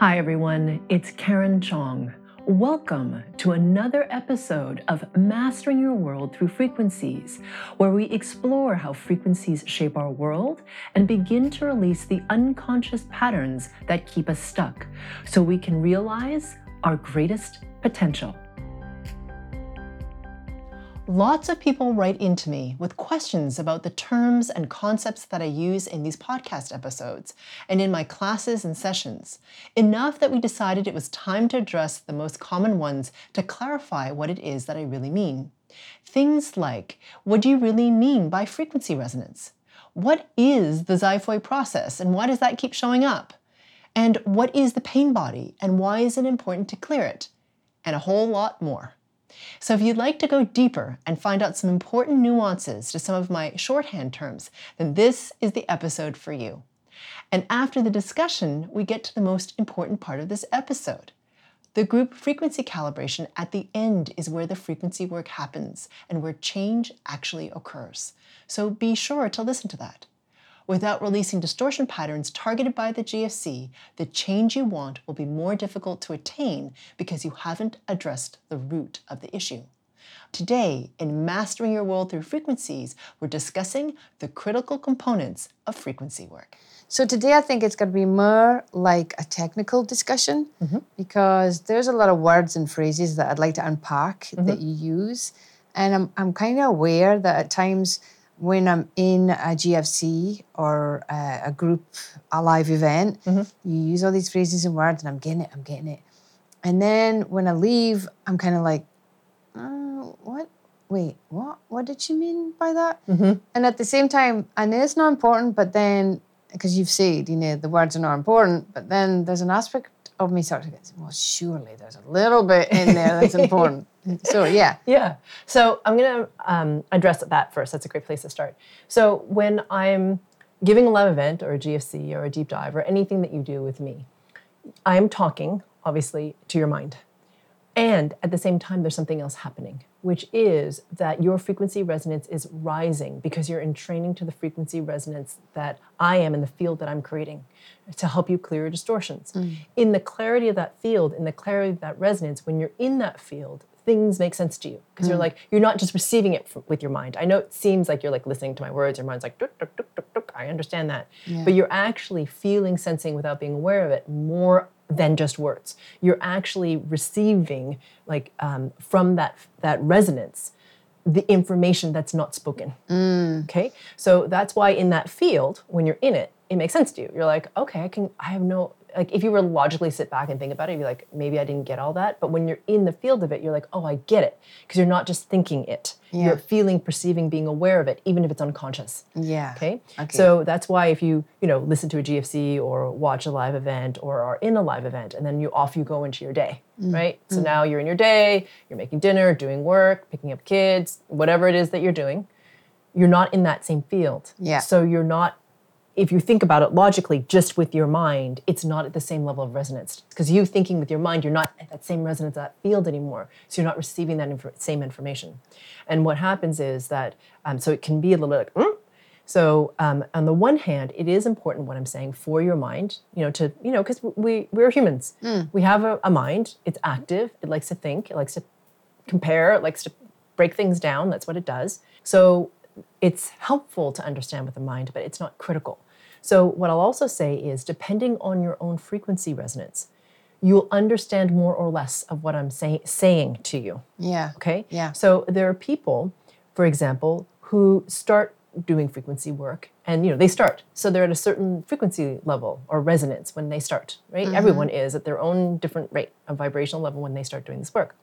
Hi, everyone. It's Karen Chong. Welcome to another episode of Mastering Your World Through Frequencies, where we explore how frequencies shape our world and begin to release the unconscious patterns that keep us stuck so we can realize our greatest potential. Lots of people write into me with questions about the terms and concepts that I use in these podcast episodes and in my classes and sessions. Enough that we decided it was time to address the most common ones to clarify what it is that I really mean. Things like what do you really mean by frequency resonance? What is the xiphoid process and why does that keep showing up? And what is the pain body and why is it important to clear it? And a whole lot more. So if you'd like to go deeper and find out some important nuances to some of my shorthand terms, then this is the episode for you. And after the discussion, we get to the most important part of this episode. The group frequency calibration at the end is where the frequency work happens and where change actually occurs. So be sure to listen to that. Without releasing distortion patterns targeted by the GFC, the change you want will be more difficult to attain because you haven't addressed the root of the issue. Today, in Mastering Your World Through Frequencies, we're discussing the critical components of frequency work. So today I think it's going to be more like a technical discussion mm-hmm. because there's a lot of words and phrases that I'd like to unpack mm-hmm. that you use. And I'm, I'm kind of aware that at times when I'm in a GFC or a, a group, a live event, mm-hmm. you use all these phrases and words, and I'm getting it, I'm getting it. And then when I leave, I'm kind of like, uh, what? Wait, what? What did she mean by that? Mm-hmm. And at the same time, I know it's not important, but then because you've said, you know, the words are not important, but then there's an aspect of me sort of goes, well, surely there's a little bit in there that's important. so yeah. Yeah. So I'm going to um, address that first. That's a great place to start. So when I'm giving a live event or a GFC or a deep dive or anything that you do with me, I'm talking, obviously, to your mind. And at the same time, there's something else happening, which is that your frequency resonance is rising because you're entraining to the frequency resonance that I am in the field that I'm creating to help you clear your distortions. Mm. In the clarity of that field, in the clarity of that resonance, when you're in that field, things make sense to you because mm. you're like you're not just receiving it from, with your mind. I know it seems like you're like listening to my words. Your mind's like, duk, duk, duk, I understand that, yeah. but you're actually feeling, sensing without being aware of it more than just words. You're actually receiving, like, um, from that that resonance, the information that's not spoken. Mm. Okay, so that's why in that field, when you're in it, it makes sense to you. You're like, okay, I can. I have no like if you were logically sit back and think about it, you'd be like, maybe I didn't get all that. But when you're in the field of it, you're like, oh, I get it. Because you're not just thinking it. Yeah. You're feeling, perceiving, being aware of it, even if it's unconscious. Yeah. Okay? okay. So that's why if you, you know, listen to a GFC or watch a live event or are in a live event and then you off you go into your day. Mm. Right? So mm. now you're in your day, you're making dinner, doing work, picking up kids, whatever it is that you're doing. You're not in that same field. Yeah. So you're not if you think about it logically, just with your mind, it's not at the same level of resonance. Because you thinking with your mind, you're not at that same resonance, that field anymore. So you're not receiving that inf- same information. And what happens is that, um, so it can be a little bit like, mm? so um, on the one hand, it is important what I'm saying for your mind, you know, to, you know, because we, we're humans. Mm. We have a, a mind, it's active, it likes to think, it likes to compare, it likes to break things down. That's what it does. So it's helpful to understand with the mind, but it's not critical. So, what I'll also say is depending on your own frequency resonance, you'll understand more or less of what I'm say- saying to you. Yeah. Okay? Yeah. So, there are people, for example, who start doing frequency work and you know they start so they're at a certain frequency level or resonance when they start right mm-hmm. everyone is at their own different rate of vibrational level when they start doing this work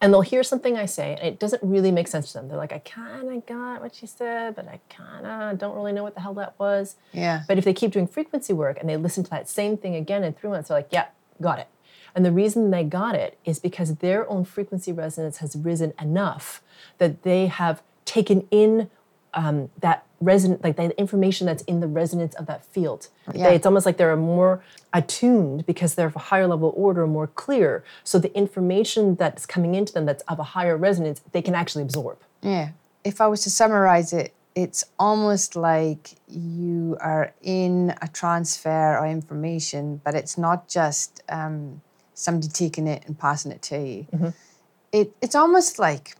and they'll hear something I say, and it doesn't really make sense to them. They're like, I kind of got what you said, but I kind of don't really know what the hell that was. Yeah. But if they keep doing frequency work and they listen to that same thing again in three months, they're like, yeah, got it. And the reason they got it is because their own frequency resonance has risen enough that they have taken in um, that resonant, like the information that's in the resonance of that field. Yeah. It's almost like they're more attuned because they're of a higher level order, more clear. So the information that's coming into them that's of a higher resonance, they can actually absorb. Yeah. If I was to summarize it, it's almost like you are in a transfer of information, but it's not just um, somebody taking it and passing it to you. Mm-hmm. It, it's almost like,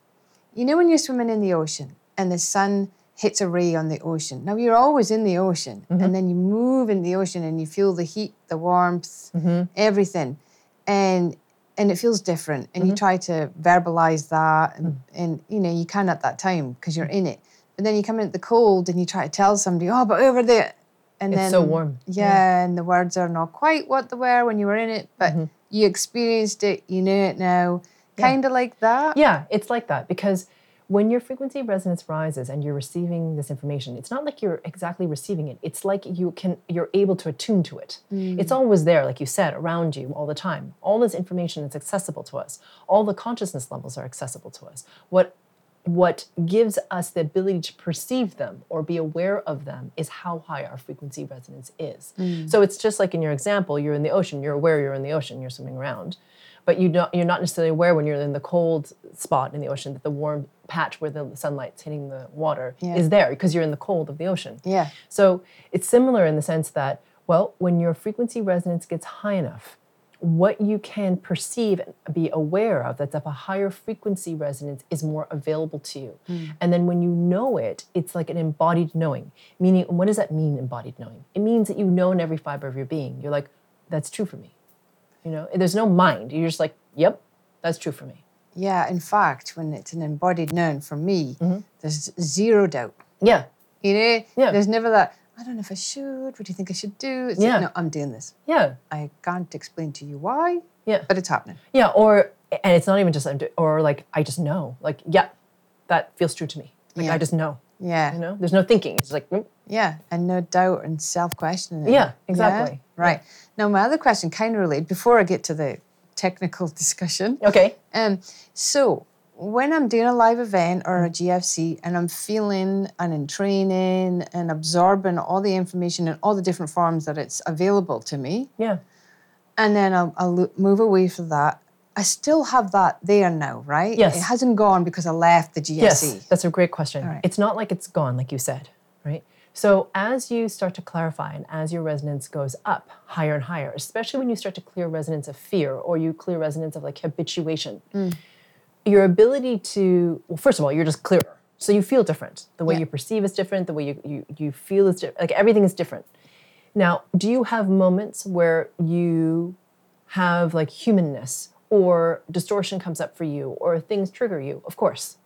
you know, when you're swimming in the ocean and the sun hits a ray on the ocean. Now, you're always in the ocean, Mm-hmm. and then you move in the ocean and you feel the heat, the warmth, Mm-hmm. everything. And and it feels different and you Mm-hmm. try to verbalize that and, Mm. and you know you can at that time because you're in it but then you come in the cold and you try to tell somebody oh but over there and It's then so warm. yeah, and the words are not quite what they were when you were in it but Mm-hmm. you experienced it you know it now kind of like that Yeah, it's like that because when your frequency resonance rises and you're receiving this information, it's not like you're exactly receiving it. It's like you can you're able to attune to it. Mm. It's always there, like you said, around you all the time. All this information is accessible to us. All the consciousness levels are accessible to us. What what gives us the ability to perceive them or be aware of them is how high our frequency resonance is. Mm. So it's just like in your example, you're in the ocean, you're aware you're in the ocean, you're swimming around but you don't, you're not necessarily aware when you're in the cold spot in the ocean that the warm patch where the sunlight's hitting the water Yeah. is there because you're in the cold of the ocean. yeah So it's similar in the sense that, well, when your frequency resonance gets high enough, what you can perceive and be aware of that's of a higher frequency resonance is more available to you. Hmm. And then when you know it, it's like an embodied knowing. Meaning, what does that mean, embodied knowing? It means that you know in every fiber of your being. You're like, that's true for me. You know, there's no mind. You're just like, yep, that's true for me. yeah in fact when it's an embodied knowing for me Mm-hmm. there's zero doubt Yeah, you know Yeah. there's never that i don't know if i should what do you think i should do it's Yeah. like, no i'm doing this yeah, i can't explain to you why yeah. but it's happening Yeah, or and it's not even just or like I just know. Like, yeah, that feels true to me. Like Yeah. I just know. Yeah You know, there's no thinking. It's like, mm, Yeah, and no doubt and self questioning. Yeah, exactly. Right. Now, my other question kind of related before I get to the technical discussion. okay, Um, so, when I'm doing a live event or a GFC and I'm feeling and entraining and absorbing all the information in all the different forms that it's available to me, yeah, and then I'll, I'll move away from that, I still have that there now, right? Yes. It hasn't gone because I left the GFC. yes, that's a great question. right. It's not like it's gone, like you said, right? So as you start to clarify and as your resonance goes up higher and higher, especially when you start to clear resonance of fear or you clear resonance of like habituation, mm. your ability to well, first of all, you're just clearer. So you feel different. The way Yeah. you perceive is different. The way you you, you feel is different. Like everything is different. Now, do you have moments where you have like humanness or distortion comes up for you or things trigger you? Of course.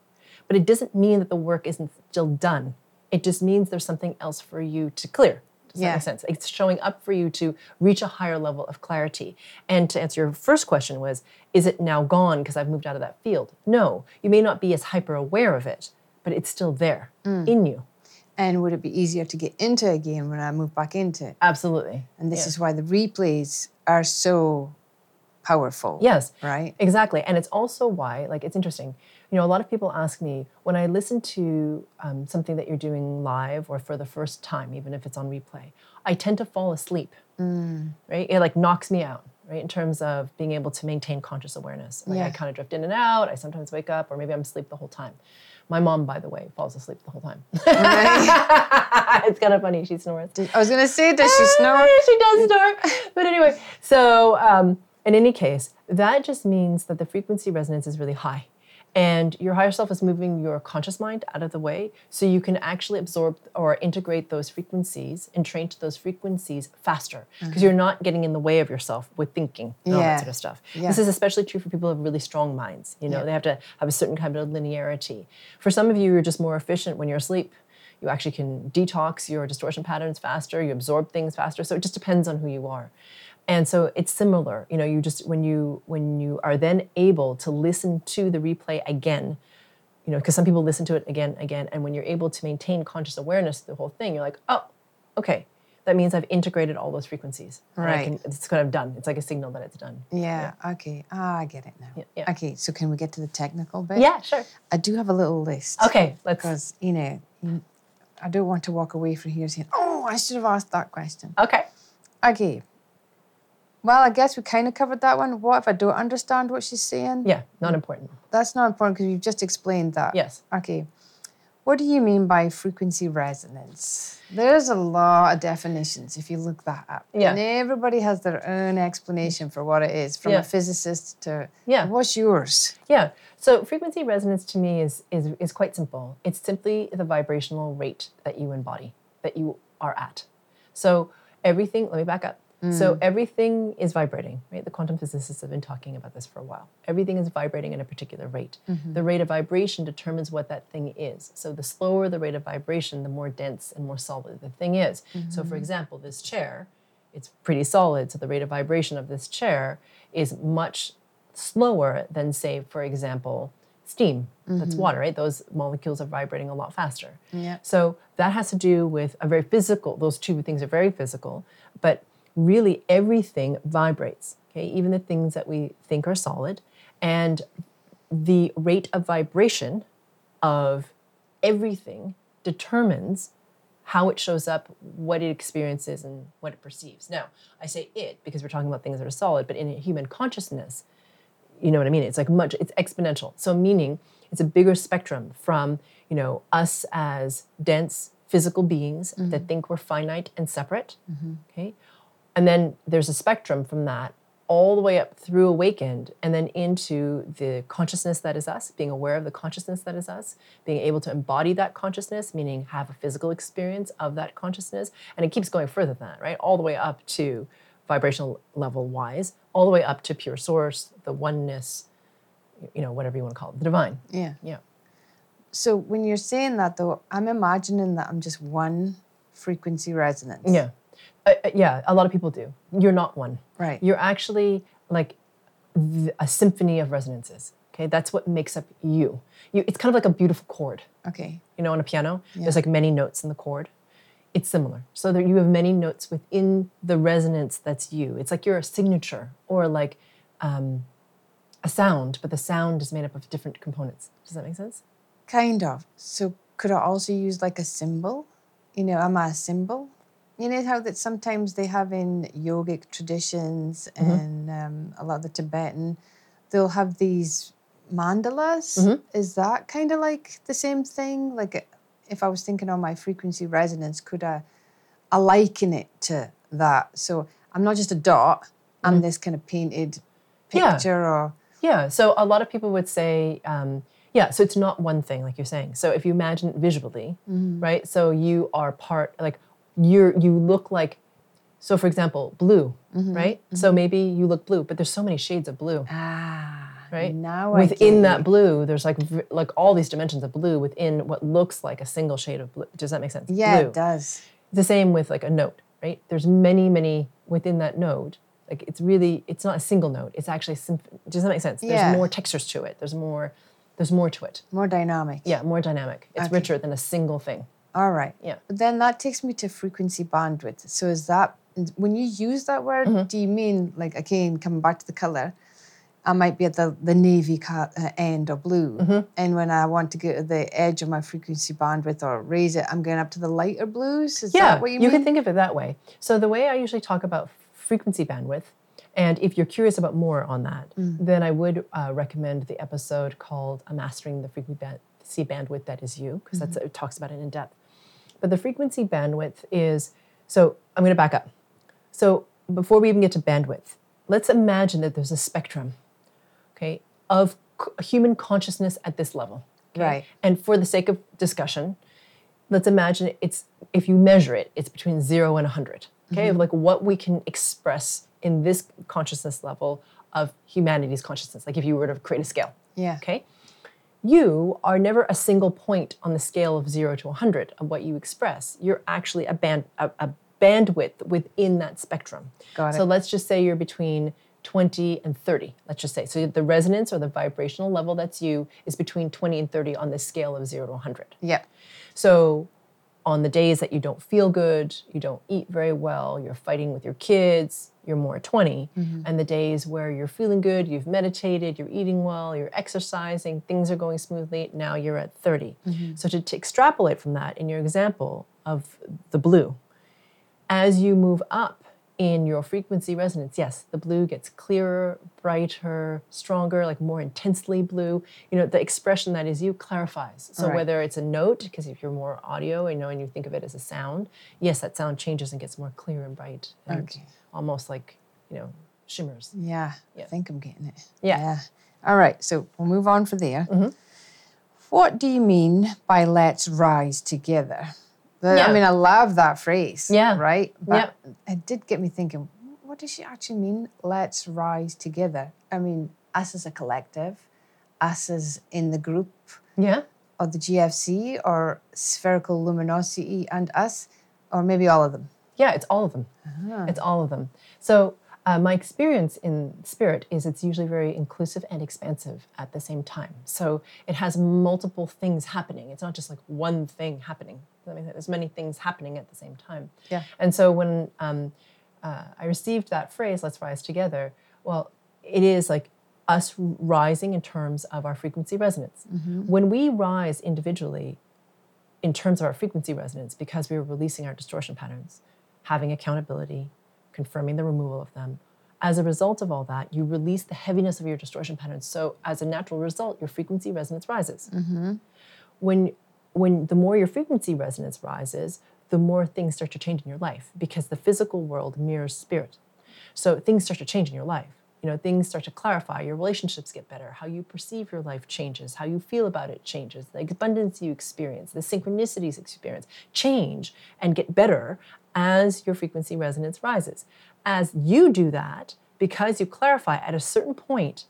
But it doesn't mean that the work isn't still done. It just means there's something else for you to clear. Does that make sense? It's showing up for you to reach a higher level of clarity. And to answer your first question was, is it now gone because I've moved out of that field? No, you may not be as hyper aware of it, but it's still there mm. in you. And would it be easier to get into again when I move back into it? Absolutely. And this Yeah. is why the replays are so powerful. Yes. Right? Exactly. And it's also why, like, it's interesting. You know, a lot of people ask me when I listen to um, something that you're doing live or for the first time, even if it's on replay, I tend to fall asleep, right? It like knocks me out, right? In terms of being able to maintain conscious awareness. Like, I kind of drift in and out. I sometimes wake up, or maybe I'm asleep the whole time. My mom, by the way, falls asleep the whole time. it's kind of funny. She snores. I was going to say, does she snore? she does snore. But anyway, so um, in any case, that just means that the frequency resonance is really high. And your higher self is moving your conscious mind out of the way so you can actually absorb or integrate those frequencies and train to those frequencies faster because mm-hmm. you're not getting in the way of yourself with thinking and all that sort of stuff. Yeah. This is especially true for people who have really strong minds. You know, they have to have a certain kind of linearity. For some of you, you're just more efficient when you're asleep you actually can detox your distortion patterns faster you absorb things faster so it just depends on who you are and so it's similar you know you just when you when you are then able to listen to the replay again you know because some people listen to it again again and when you're able to maintain conscious awareness of the whole thing you're like oh okay that means i've integrated all those frequencies Right. can, it's kind of done it's like a signal that it's done Yeah, okay. Ah, I get it now. yeah. Okay, so can we get to the technical bit? yeah sure I do have a little list. okay let's Because, you know, I don't want to walk away from here saying, oh, I should have asked that question. okay Okay. Well, I guess we kind of covered that one. What if I don't understand what she's saying? yeah not important That's not important because you've just explained that. yes Okay. What do you mean by frequency resonance? There's a lot of definitions if you look that up. Yeah. And everybody has their own explanation for what it is, from Yeah. a physicist to Yeah. what's yours? Yeah. So frequency resonance to me is is is quite simple. It's simply the vibrational rate that you embody, that you are at. So everything, let me back up. So mm. everything is vibrating, right? The quantum physicists have been talking about this for a while. Everything is vibrating at a particular rate. Mm-hmm. The rate of vibration determines what that thing is. So the slower the rate of vibration, the more dense and more solid the thing is. So for mm-hmm. example, this chair, it's pretty solid. So the rate of vibration of this chair is much slower than, say, for example, steam. That's mm-hmm. water, right? Those molecules are vibrating a lot faster. Yeah. So that has to do with a very physical, those two things are very physical, but really everything vibrates, okay? Even the things that we think are solid. And the rate of vibration of everything determines how it shows up, what it experiences, and what it perceives. Now, I say it because we're talking about things that are solid, but in a human consciousness, you know what I mean? It's like much, it's exponential. So, meaning it's a bigger spectrum from, you know, us as dense physical beings that mm-hmm. think we're finite and separate. Mm-hmm. Okay. And then there's a spectrum from that all the way up through awakened and then into the consciousness that is us, being aware of the consciousness that is us, being able to embody that consciousness, meaning have a physical experience of that consciousness. And it keeps going further than that, right? All the way up to vibrational level wise, all the way up to pure source, the oneness, you know, whatever you want to call it, the divine. Yeah. Yeah. So when you're saying that though, I'm imagining that I'm just one frequency resonance. Yeah. Uh, uh, yeah, a lot of people do. You're not one. Right. You're actually like a symphony of resonances. Okay, that's what makes up you. You, it's kind of like a beautiful chord. Okay. You know, on a piano, there's like many notes in the chord. It's similar. So that you have many notes within the resonance that's you. It's like you're a signature or like um, a sound, but the sound is made up of different components. Does that make sense? Kind of. So could I also use like a symbol? You know, am I a symbol? You know how that sometimes they have in yogic traditions and um, a lot of the Tibetan, they'll have these mandalas. Is that kind of like the same thing? Like if I was thinking on my frequency resonance, could I, I liken it to that? So I'm not just a dot. I'm this kind of painted Yeah. picture or Yeah. So a lot of people would say, um, yeah, so it's not one thing, like you're saying. So if you imagine it visually, right? So you are part, like you're, you look like, so for example, blue, right? So maybe you look blue, but there's so many shades of blue, ah, right? Now within that blue, there's like like all these dimensions of blue within what looks like a single shade of blue. Does that make sense? Yeah, blue. it does. the same with like a note, right? There's many, many within that note. Like it's really, it's not a single note. It's actually, does that make sense? Yeah. There's more textures to it. There's more, there's more to it. More dynamic. Yeah, more dynamic. It's Okay. richer than a single thing. All right. Yeah. But then that takes me to frequency bandwidth. So is that when you use that word, Mm-hmm. do you mean like again coming back to the color? I might be at the the navy uh, end or blue, Mm-hmm. and when I want to get to the edge of my frequency bandwidth or raise it, I'm going up to the lighter blues. Is yeah, that what you, mean? can think of it that way. So the way I usually talk about frequency bandwidth, and if you're curious about more on that, Mm. then I would uh, recommend the episode called "Mastering the Frequency Bandwidth That Is You" because Mm-hmm. that's it talks about it in depth. But the frequency bandwidth is so. I'm going to back up. So before we even get to bandwidth, let's imagine that there's a spectrum, okay, of c- human consciousness at this level. okay? Right. And for the sake of discussion, let's imagine it's if you measure it, it's between zero and 100. Okay, of like what we can express in this consciousness level of humanity's consciousness. Like if you were to create a scale. Yeah. Okay. You are never a single point on the scale of zero to 100 of what you express. You're actually a band, a, a bandwidth within that spectrum. Got it. So let's just say you're between 20 and 30. Let's just say. So the resonance or the vibrational level that's you is between 20 and 30 on the scale of zero to 100. Yep. So, on the days that you don't feel good, you don't eat very well, you're fighting with your kids, you're more at 20. Mm-hmm. And the days where you're feeling good, you've meditated, you're eating well, you're exercising, things are going smoothly, now you're at 30. Mm-hmm. So, to, to extrapolate from that in your example of the blue, as you move up in your frequency resonance, yes, the blue gets clearer, brighter, stronger, like more intensely blue. You know, the expression that is you clarifies. So Right. whether it's a note, because if you're more audio, you know, and you think of it as a sound, yes, that sound changes and gets more clear and bright and Okay. almost like, you know, shimmers. Yeah, Yeah. I think I'm getting it. Yeah. All right, so we'll move on from there. Mm-hmm. What do you mean by let's rise together? The- Yeah. I mean, I love that phrase. Yeah. Right? But it did get me thinking, what does she actually mean, let's rise together? I mean, us as a collective, us as in the group Yeah. or the GFC or spherical luminosity and us, or maybe all of them. Yeah, it's all of them. It's all of them. So, uh, my experience in spirit is it's usually very inclusive and expansive at the same time. So, it has multiple things happening. It's not just like one thing happening. I mean, there's many things happening at the same time. Yeah. And so, when um, uh, I received that phrase, let's rise together, well, it is like us rising in terms of our frequency resonance. When we rise individually, in terms of our frequency resonance because we were releasing our distortion patterns, having accountability, confirming the removal of them. As a result of all that, you release the heaviness of your distortion patterns. So, as a natural result, your frequency resonance rises. When, when the more your frequency resonance rises, the more things start to change in your life because the physical world mirrors spirit. So things start to change in your life. You know, things start to clarify. Your relationships get better. How you perceive your life changes. How you feel about it changes. The abundance you experience, the synchronicities experience change and get better as your frequency resonance rises. As you do that, because you clarify at a certain point,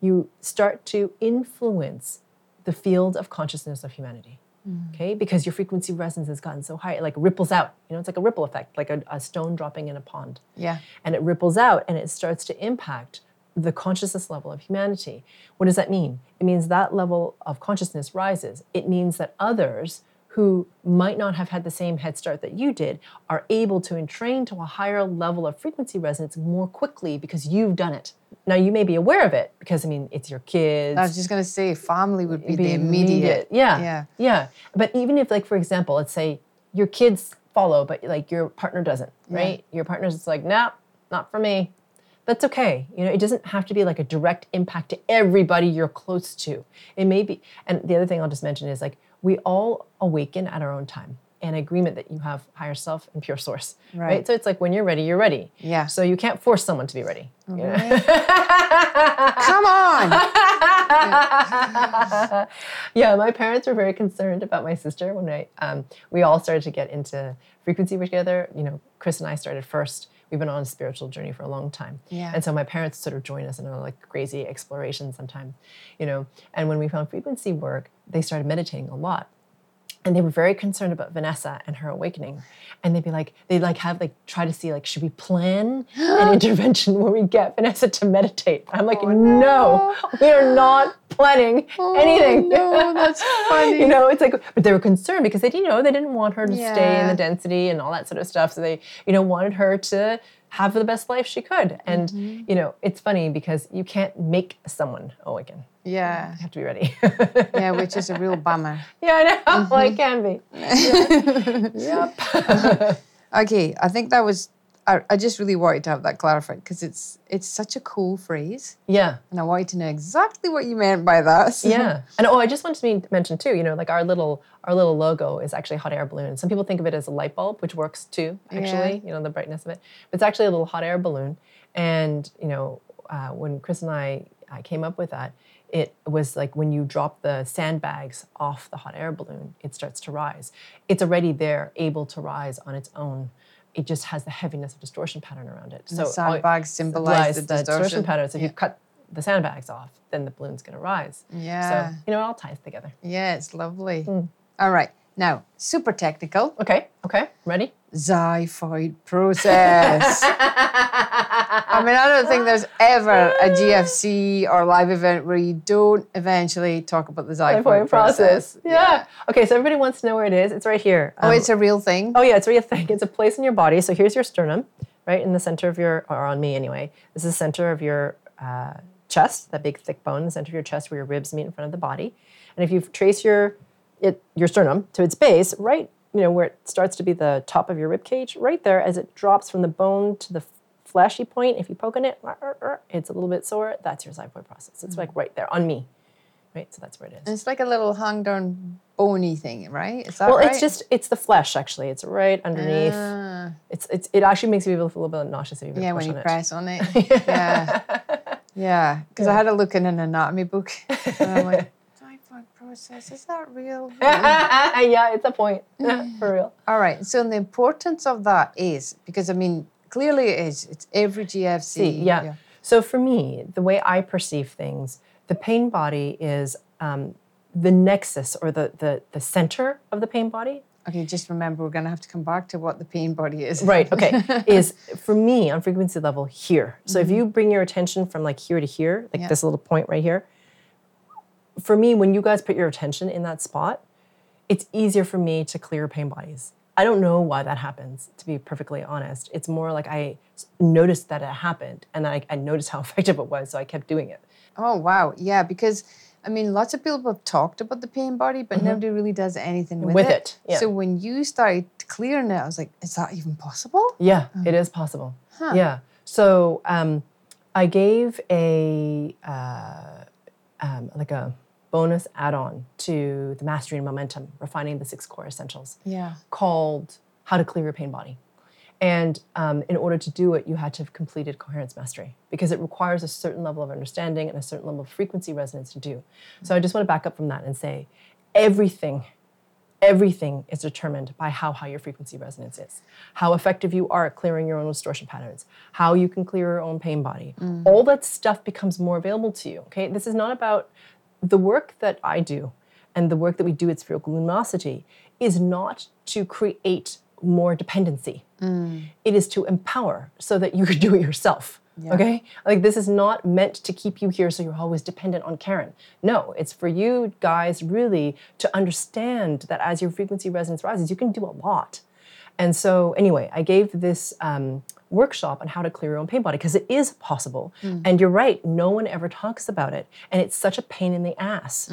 you start to influence the field of consciousness of humanity. Mm. Okay, because your frequency resonance has gotten so high, it like ripples out. You know, it's like a ripple effect, like a, a stone dropping in a pond Yeah. and it ripples out and it starts to impact the consciousness level of humanity. What does that mean? It means that level of consciousness rises. It means that others who might not have had the same head start that you did are able to entrain to a higher level of frequency resonance more quickly because you've done it. Now you may be aware of it because I mean it's your kids I was just going to say family would be, be the immediate. Yeah. Yeah. Yeah. But even if, like, for example, let's say your kids follow, but like your partner doesn't, right? Your partner's just like, nah, not for me. That's okay. You know, it doesn't have to be like a direct impact to everybody you're close to. It may be, and the other thing I'll just mention is like we all awaken at our own time. An agreement that you have higher self and pure source, right? Right. So it's like when you're ready, you're ready. Yeah. So you can't force someone to be ready. you know? Come on. yeah, my parents were very concerned about my sister when I um, we all started to get into frequency work together. You know, Chris and I started first. We've been on a spiritual journey for a long time, Yeah. and so my parents sort of joined us in our like crazy exploration sometimes, you know. And when we found frequency work, they started meditating a lot, and they were very concerned about Vanessa and her awakening. And they'd be like, they'd like have like try to see like, should we plan an intervention where we get Vanessa to meditate? I'm like, no, we are not planning anything. no, that's funny. you know, it's like, but they were concerned because they, you know, they didn't want her to stay in the density and all that sort of stuff. So they, you know, wanted her to have the best life she could. And Mm-hmm. you know, it's funny because you can't make someone awaken. Yeah. You have to be ready. Yeah, which is a real bummer. yeah, I know. Mm-hmm. Well, it can be. yep. Okay, I think that was. I, I just really wanted to have that clarified because it's it's such a cool phrase, yeah. and I wanted to know exactly what you meant by that. So- Yeah, and oh, I just wanted to mention too. You know, like our little our little logo is actually a hot air balloon. Some people think of it as a light bulb, which works too. Actually, you know, the brightness of it. But it's actually a little hot air balloon. And you know, uh, when Chris and I, I came up with that, it was like when you drop the sandbags off the hot air balloon, it starts to rise. It's already there, able to rise on its own. It just has the heaviness of distortion pattern around it. the all- sandbags symbolize the distortion. pattern. So if you cut the sandbags off, then the balloon's going to rise. Yeah. So, you know, it all ties together. Yeah, it's lovely. Mm. All right, now super technical. Okay, okay, ready? Xiphoid process. I mean, I don't think there's ever a GFC or live event where you don't eventually talk about the xiphoid, Xiphoid process. Yeah. Okay, so everybody wants to know where it is. It's right here. Oh, Um, it's a real thing. oh yeah, it's a real thing. It's a place in your body. So here's your sternum, right in the center of your, or on me anyway. This is the center of your uh, chest, that big thick bone in the center of your chest where your ribs meet in front of the body. And if you trace your it, your sternum to its base, right you know, where it starts to be the top of your rib cage, right there, as it drops from the bone to the fleshy point, if you poke on it, it's a little bit sore. That's your xiphoid process. It's like right there on me, right? So that's where it is. It's like a little hung down bony thing, right? Is that Well, right? it's just it's the flesh actually. It's right underneath. Ah. It's it's it actually makes you feel a little bit nauseous if you yeah, when you on it. press on it. yeah. Yeah. Because I had a look in an anatomy book. And I'm like, xiphoid process, is that real? yeah, it's a point for real. All right. So the importance of that is because I mean, clearly it is. It's every GFC. See, yeah. So for me, the way I perceive things, the pain body is um, the nexus or the, the the center of the pain body. Okay, just remember we're gonna have to come back to what the pain body is. Right. Okay. is for me on frequency level here. So if you bring your attention from like here to here, like Yeah. this little point right here, for me, when you guys put your attention in that spot, it's easier for me to clear pain bodies. I don't know why that happens, to be perfectly honest. It's more like I noticed that it happened and I, I noticed how effective it was, so I kept doing it. Oh wow, yeah, because I mean, lots of people have talked about the pain body, but nobody really does anything with, Mm-hmm. With it, yeah. So when you started clearing it, I was like, is that even possible? Yeah, it is possible. Yeah. So um, I gave a uh, um, like a bonus add-on to the Mastering Momentum, refining the six core essentials, Yeah. called "How to Clear Your Pain Body." And um, in order to do it, you had to have completed coherence mastery because it requires a certain level of understanding and a certain level of frequency resonance to do. So I just want to back up from that and say everything everything is determined by how high your frequency resonance is, how effective you are at clearing your own distortion patterns, how you can clear your own pain body. All that stuff becomes more available to you. Okay, this is not about the work that I do and the work that we do at Spherical Luminosity is not to create more dependency. Mm. It is to empower so that you can do it yourself. Okay? Like this is not meant to keep you here so you're always dependent on Karen. No, it's for you guys really to understand that as your frequency resonance rises, you can do a lot. And so, anyway, I gave this um, workshop on how to clear your own pain body because it is possible. And you're right, no one ever talks about it. And it's such a pain in the ass,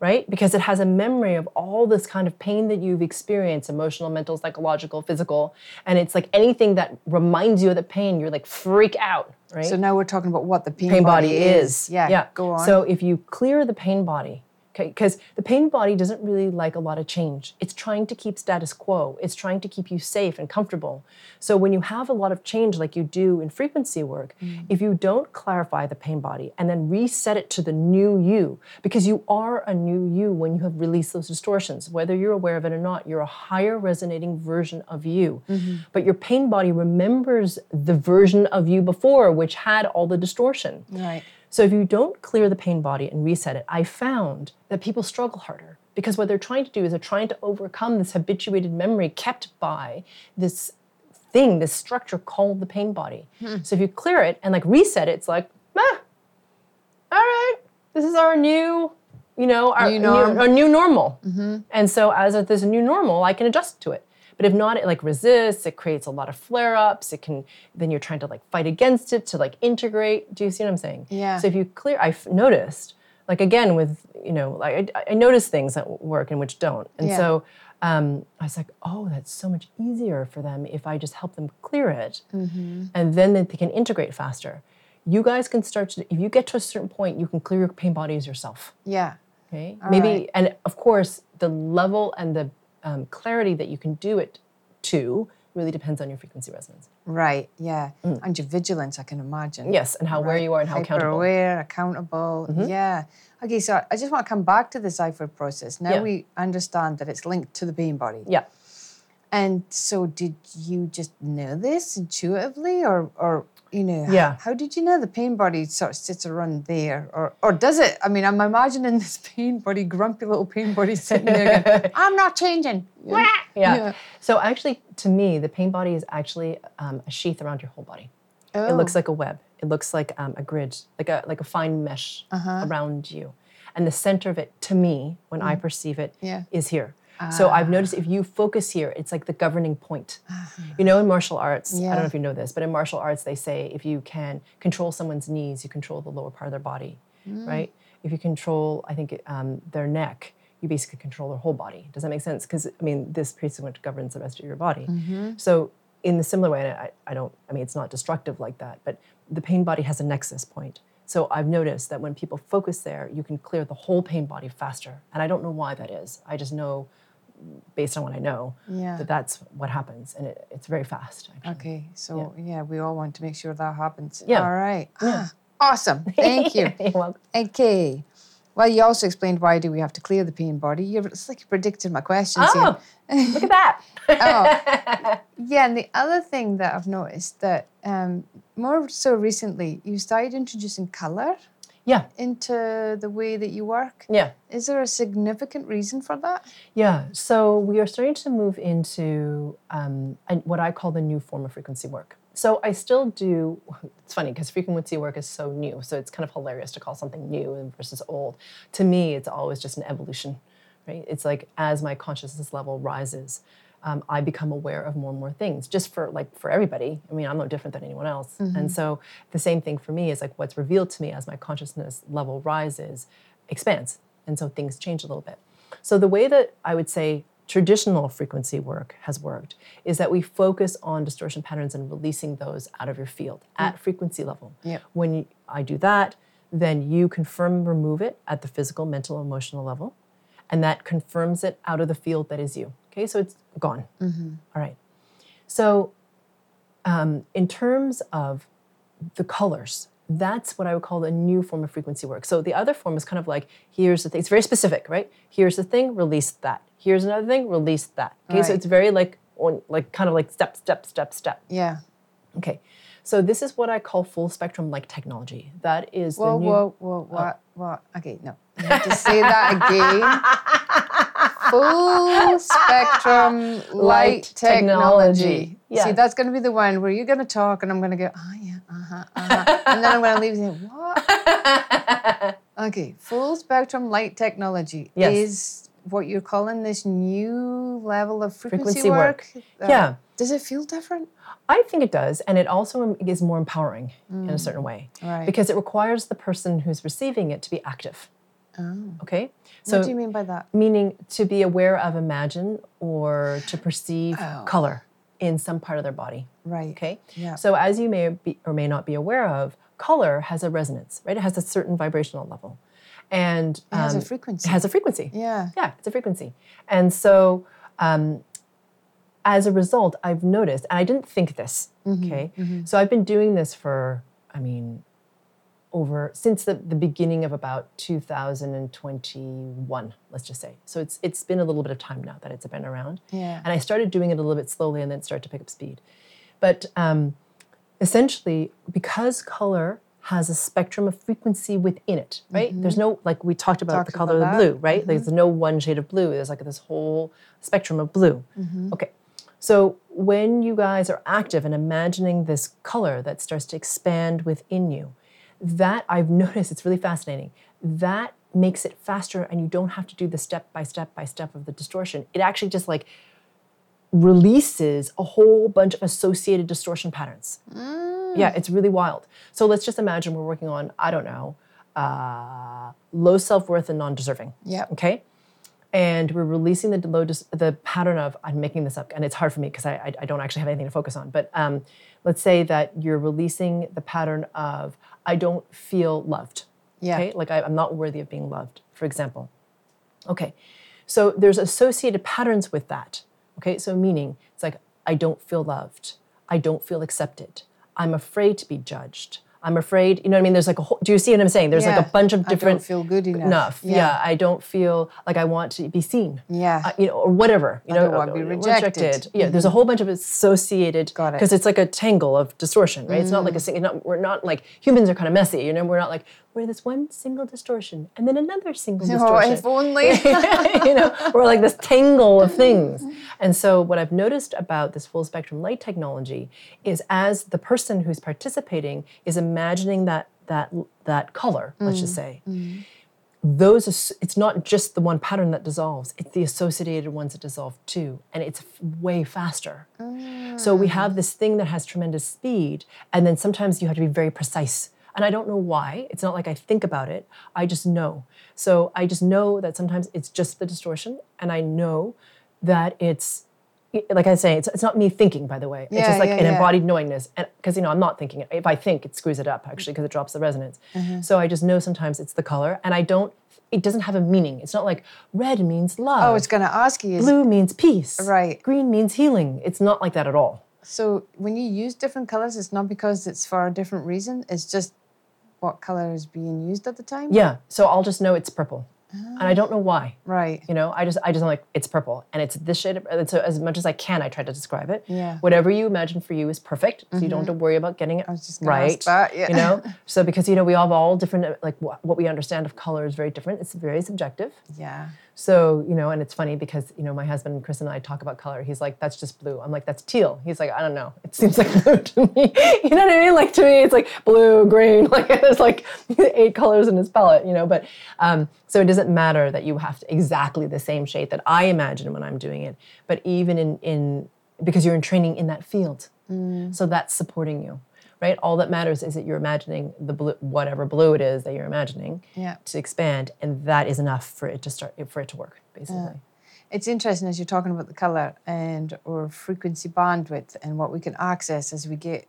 right? Because it has a memory of all this kind of pain that you've experienced emotional, mental, psychological, physical. And it's like anything that reminds you of the pain, you're like freak out, right? So now we're talking about what the pain, pain body is. Yeah. Yeah. Go on. So if you clear the pain body, okay, because the pain body doesn't really like a lot of change. It's trying to keep status quo. It's trying to keep you safe and comfortable. So when you have a lot of change like you do in frequency work, Mm. if you don't clarify the pain body and then reset it to the new you, because you are a new you when you have released those distortions, whether you're aware of it or not, you're a higher resonating version of you. Mm-hmm. But your pain body remembers the version of you before, which had all the distortion. right. So if you don't clear the pain body and reset it, I found that people struggle harder because what they're trying to do is they're trying to overcome this habituated memory kept by this thing, this structure called the pain body. So if you clear it and like reset it, it's like, ah, all right, this is our new, you know, our New norm. our new normal. And so as of this new normal, I can adjust to it. But if not, it like resists, it creates a lot of flare-ups. It can then you're trying to like fight against it to like integrate. Do you see what I'm saying? Yeah. So if you clear, I've noticed, like again with, you know, like I, I notice things that work and which don't. And Yeah. so um, I was like, oh, that's so much easier for them if I just help them clear it. Mm-hmm. And then they can integrate faster. You guys can start to, if you get to a certain point, you can clear your pain bodies yourself. Yeah. Okay. Maybe, right. and of course, the level and the um, clarity that you can do it to really depends on your frequency resonance. Right. Yeah. And your vigilance, I can imagine. Mm. Yes, and how aware you are and how accountable. Mm-hmm. aware, accountable. Yeah. Okay, so I just want to come back to the xiphoid process. Now Yeah. we understand that it's linked to the pain body. Yeah. And so did you just know this intuitively or or you know Yeah. how did you know the pain body sort of sits around there or or does it? I mean, I'm imagining this pain body, grumpy little pain body sitting there going, I'm not changing. Yeah. Yeah. So actually, to me, the pain body is actually um, a sheath around your whole body. It looks Oh. like a web. It looks like um, a grid, like a like a fine mesh around you. And the center of it, to me, when I perceive it, is Yeah. So ah. I've noticed if you focus here, it's like the governing point. Ah. You know, in martial arts, I don't know if you know this, but in martial arts, they say if you can control someone's knees, you control the lower part of their body, mm. right? If you control, I think, um, their neck, you basically control their whole body. Does that make sense? Because I mean, this pretty much governs the rest of your body. Mm-hmm. So in the similar way, I, I don't, I mean, it's not destructive like that, but the pain body has a nexus point. So I've noticed that when people focus there, you can clear the whole pain body faster. And I don't know why that is. I just know, based on what I know, Yeah. that that's what happens, and it, it's very fast. Actually. Okay, so yeah. we all want to make sure that happens. Yeah. All right. Ah, awesome. Thank you. You're welcome. Okay. Well, you also explained why do we have to clear the pain body. You're, it's like you predicted my questions here. Oh, look at that. Oh. Yeah, and the other thing that I've noticed that um, more so recently, you started introducing color yeah, into the way that you work. yeah. Is there a significant reason for that? Yeah, so we are starting to move into um, what I call the new form of frequency work. So I still do. It's funny because frequency work is so new, so it's kind of hilarious to call something new versus old. To me, it's always just an evolution, right? It's like as my consciousness level rises, um, I become aware of more and more things. Just for like for everybody. I mean, I'm no different than anyone else. And so the same thing for me is like what's revealed to me as my consciousness level rises expands, and so things change a little bit. So the way that I would say traditional frequency work has worked is that we focus on distortion patterns and releasing those out of your field at frequency level. Yep. When you, I do that, then you confirm remove it at the physical, mental, emotional level, and that confirms it out of the field that is you. Okay, so it's gone. All right. So, um, in terms of the colors, that's what I would call a new form of frequency work. So the other form is kind of like here's the thing. It's very specific, right? Here's the thing, release that. Here's another thing, release that. Okay, so it's very like on like kind of like step, step, step, step. Yeah. Okay, so this is what I call full spectrum like technology. That is Whoa, the new. whoa, whoa, what, what? Okay, no. You have to say that again. Full spectrum light Light technology. technology. Yeah. See, that's going to be the one where you're going to talk and I'm going to go, oh, yeah, uh huh, uh huh. and then I'm going to leave and say, what? Okay, full spectrum light technology Yes. is what you're calling this new level of frequency, Frequency work. Uh, Yeah. Does it feel different? I think it does, and it also is more empowering in a certain way Right. because it requires the person who's receiving it to be active. Oh. Okay, so what do you mean by that? meaning to be aware of imagine or to perceive Oh. color in some part of their body. Right. Okay, Yeah. so as you may be or may not be aware of, color has a resonance, right? It has a certain vibrational level, and It has a um, frequency. It has a frequency. yeah. Yeah, it's a frequency. And so, um, as a result, I've noticed, and I didn't think this, okay? So I've been doing this for, I mean, over since the, the beginning of about 2021, let's just say. So it's it's been a little bit of time now that it's been around. Yeah. And I started doing it a little bit slowly and then started to pick up speed. But um, essentially, because color has a spectrum of frequency within it, right? Mm-hmm. There's no, like we talked about Talked the color about of the blue, right? Like, there's mm-hmm. no one shade of blue. There's like this whole spectrum of blue. Mm-hmm. Okay. So when you guys are active and imagining this color that starts to expand within you, that I've noticed, it's really fascinating. That makes it faster and you don't have to do the step by step by step of the distortion. It actually just like releases a whole bunch of associated distortion patterns. Yeah, it's really wild. So let's just imagine we're working on, I don't know, uh, low self worth and non deserving. Yeah. Okay. And we're releasing the low dis- the pattern of I'm making this up, and it's hard for me because I, I I don't actually have anything to focus on. But um, let's say that you're releasing the pattern of I don't feel loved. Yeah. Okay, like I, I'm not worthy of being loved, for example. Okay, so there's associated patterns with that. Okay, so meaning it's like I don't feel loved, I don't feel accepted, I'm afraid to be judged. I'm afraid, you know what I mean? There's like a whole, do you see what I'm saying? There's like a bunch of different. I feel good enough. enough. Yeah. Yeah. I don't feel like I want to be seen. Yeah. Uh, you know, or whatever. You I know, don't want to be or rejected. Yeah, there's a whole bunch of associated Got it. Mm. because it's like a tangle of distortion, right? It's not like a single. Not, we're not like humans are kind of messy. You know, we're not like we're this one single distortion and then another single distortion. Oh, distortion if only. you know, or like this tangle of things. And so, what I've noticed about this full spectrum light technology is as the person who's participating is imagining that that that color, let's just mm, say, mm. those as- it's not just the one pattern that dissolves; it's the associated ones that dissolve too, and it's way faster. So we mm. have this thing that has tremendous speed, and then sometimes you have to be very precise And I don't know why. It's not like I think about it. I just know. So I just know that sometimes it's just the distortion. And I know that it's, like I say, it's, it's not me thinking, by the way. it's just like yeah, an yeah. embodied knowingness. And because, you know, I'm not thinking it. If I think, it screws it up actually because it drops the resonance. Mm-hmm. So I just know sometimes it's the color. And I don't, it doesn't have a meaning. It's not like red means love. Oh, it's going to ask you. Blue means peace. Right. Green means healing. It's not like that at all. so when you use different colors, it's not because it's for a different reason. It's just what color is being used at the time. Yeah. So I'll just know it's purple. And I don't know why. Right. You know, I just I just am like it's purple and it's this shade. Of, and so as much as I can, I try to describe it. Yeah. Whatever you imagine for you is perfect. So you don't have to mm-hmm. worry about getting it was just gonna right. ask that, yeah. You know. So because you know we all have all different like what we understand of color is very different. It's very subjective. Yeah. So, you know, and it's funny because, you know, my husband, Chris, and I talk about color. He's like, that's just blue. I'm like, that's teal. He's like, I don't know. It seems like blue to me. You know what I mean? Like, to me, it's like blue, green. Like, there's like eight colors in his palette, you know? But um, so it doesn't matter that you have to exactly the same shade that I imagine when I'm doing it. But even in, in because you're in training in that field. So that's supporting you. Right? All that matters is that you're imagining the blue, whatever blue it is that you're imagining Yeah. to expand, and that is enough for it to start for it to work, basically. It's interesting as you're talking about the color and or frequency bandwidth and what we can access as we get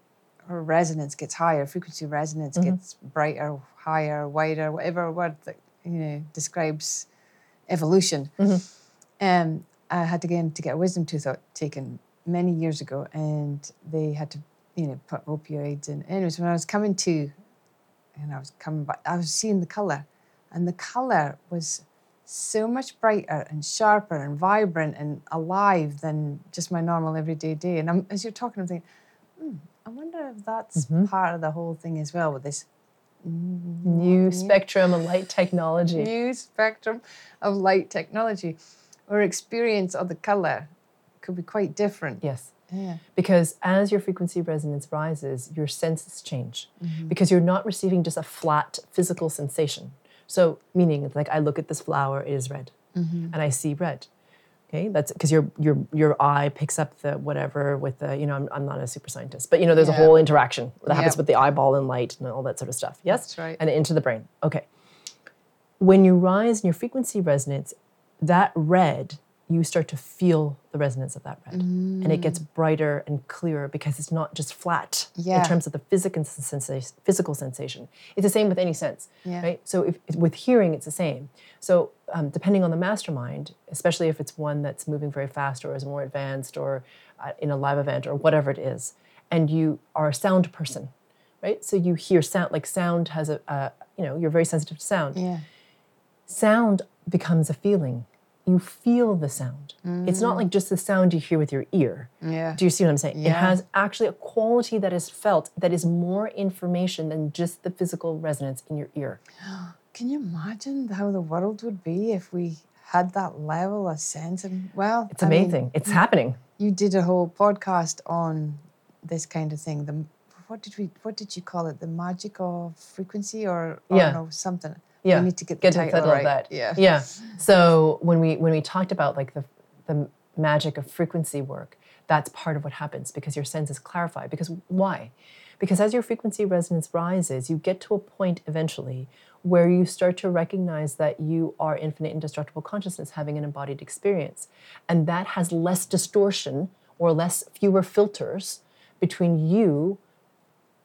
our resonance gets higher, frequency resonance gets brighter, higher, wider, whatever word that you know describes evolution. Um, I had to get to get a wisdom tooth out taken many years ago, and they had to you know put opioids in. Anyways, when I was coming to, and I was coming back, I was seeing the color, and the color was so much brighter and sharper and vibrant and alive than just my normal everyday day. And I'm, as you're talking, I'm thinking, hmm, I wonder if that's part of the whole thing as well with this New spectrum of light technology. new spectrum of light technology. Our experience of the color could be quite different. Yes. Yeah. Because as your frequency resonance rises, your senses change. Mm-hmm. Because you're not receiving just a flat physical sensation. So, meaning, like I look at this flower, it is red, mm-hmm. and I see red. Okay, that's because your your your eye picks up the whatever with the you know I'm, I'm not a super scientist, but you know there's a whole interaction that happens Yep. with the eyeball and light and all that sort of stuff. Yes, That's right. And into the brain. Okay. When you rise in your frequency resonance, that red you start to feel the resonance of that red, and it gets brighter and clearer because it's not just flat Yeah. in terms of the physical sensation. Physical sensation. It's the same with any sense, Yeah. right? So if, if- with hearing, it's the same. So um, depending on the mastermind, especially if it's one that's moving very fast or is more advanced or uh, in a live event or whatever it is, and you are a sound person, right? So you hear sound. Like sound has a, a you know, you're very sensitive to sound Yeah. sound becomes a feeling. You feel the sound. It's not like just the sound you hear with your ear. Yeah. Do you see what I'm saying? Yeah. It has actually a quality that is felt that is more information than just the physical resonance in your ear. Can you imagine how the world would be if we had that level of sense? And well, It's I mean, amazing. it's happening. you did a whole podcast on this kind of thing. The what did we what did you call it? The magic of frequency or, or Yeah. no, something. Yeah. We need to get Get to title, the title right. of that. Yeah. Yeah. So when we when we talked about like the the magic of frequency work, that's part of what happens because your senses clarify. Because why? Because as your frequency resonance rises, you get to a point eventually where you start to recognize that you are infinite indestructible consciousness having an embodied experience. And that has less distortion or less fewer filters between you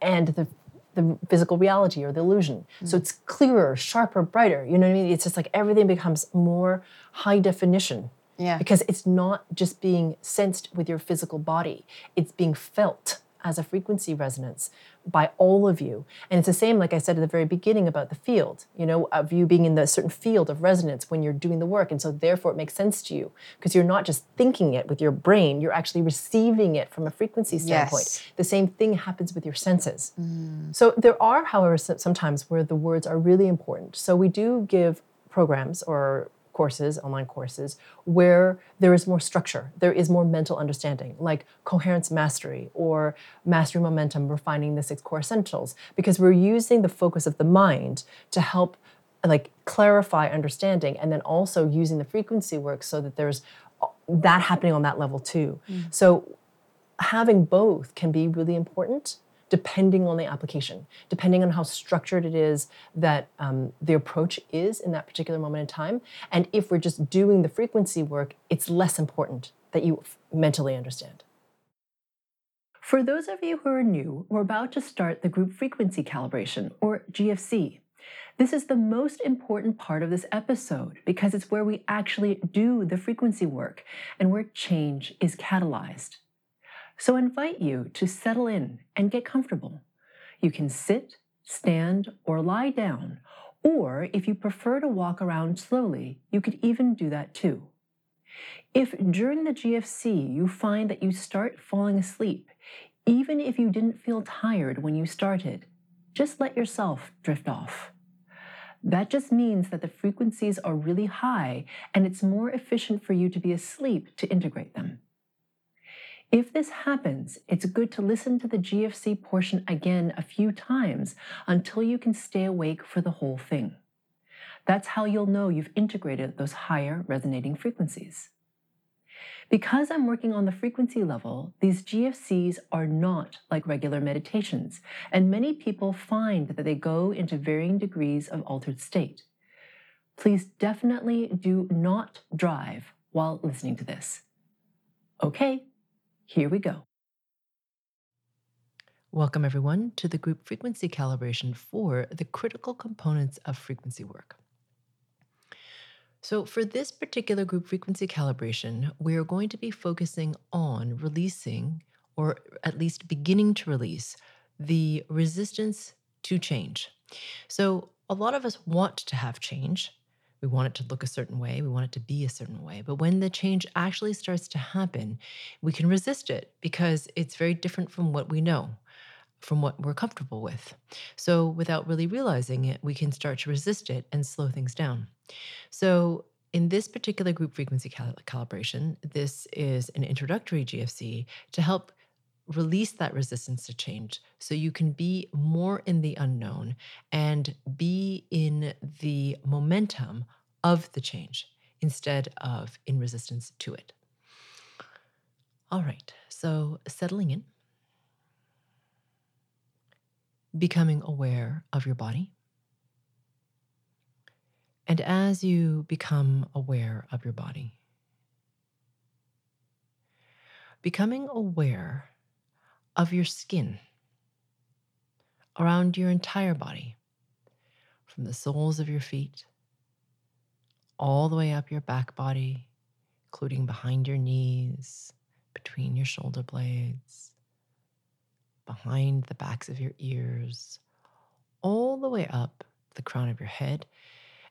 and the the physical reality or the illusion. Mm. So it's clearer, sharper, brighter. You know what I mean? It's just like everything becomes more high definition. Yeah. Because it's not just being sensed with your physical body, it's being felt as a frequency resonance by all of you. And it's the same, like I said at the very beginning about the field, you know, of you being in the certain field of resonance when you're doing the work. And so therefore it makes sense to you because you're not just thinking it with your brain, you're actually receiving it from a frequency standpoint. Yes. The same thing happens with your senses. Mm. So there are, however, some- sometimes where the words are really important. So we do give programs or courses, online courses, where there is more structure, there is more mental understanding, like coherence mastery or mastery momentum, refining the six core essentials, because we're using the focus of the mind to help like clarify understanding and then also using the frequency work so that there's uh, that happening on that level too. Mm. So having both can be really important depending on the application, depending on how structured it is that um, the approach is in that particular moment in time. And if we're just doing the frequency work, it's less important that you mentally understand. For those of you who are new, we're about to start the group frequency calibration, or GFC. This is the most important part of this episode because it's where we actually do the frequency work and where change is catalyzed. So I invite you to settle in and get comfortable. You can sit, stand, or lie down, or if you prefer to walk around slowly, you could even do that too. If during the GFC you find that you start falling asleep, even if you didn't feel tired when you started, just let yourself drift off. That just means that the frequencies are really high and it's more efficient for you to be asleep to integrate them. If this happens, it's good to listen to the GFC portion again a few times until you can stay awake for the whole thing. That's how you'll know you've integrated those higher resonating frequencies. Because I'm working on the frequency level, these GFCs are not like regular meditations, and many people find that they go into varying degrees of altered state. Please definitely do not drive while listening to this. Okay, here we go. Welcome, everyone, to the group frequency calibration for the critical components of frequency work. So, for this particular group frequency calibration, we are going to be focusing on releasing, or at least beginning to release, the resistance to change. So, a lot of us want to have change. We want it to look a certain way, we want it to be a certain way. But when the change actually starts to happen, we can resist it because it's very different from what we know from what we're comfortable with. So, without really realizing it, we can start to resist it and slow things down. So, in this particular group frequency cal- calibration, this is an introductory GFC to help release that resistance to change so you can be more in the unknown and be in the momentum of the change instead of in resistance to it. All right, so settling in becoming aware of your body. And as you become aware of your body, becoming aware of your skin around your entire body, from the soles of your feet all the way up your back body, including behind your knees, between your shoulder blades, behind the backs of your ears, all the way up the crown of your head,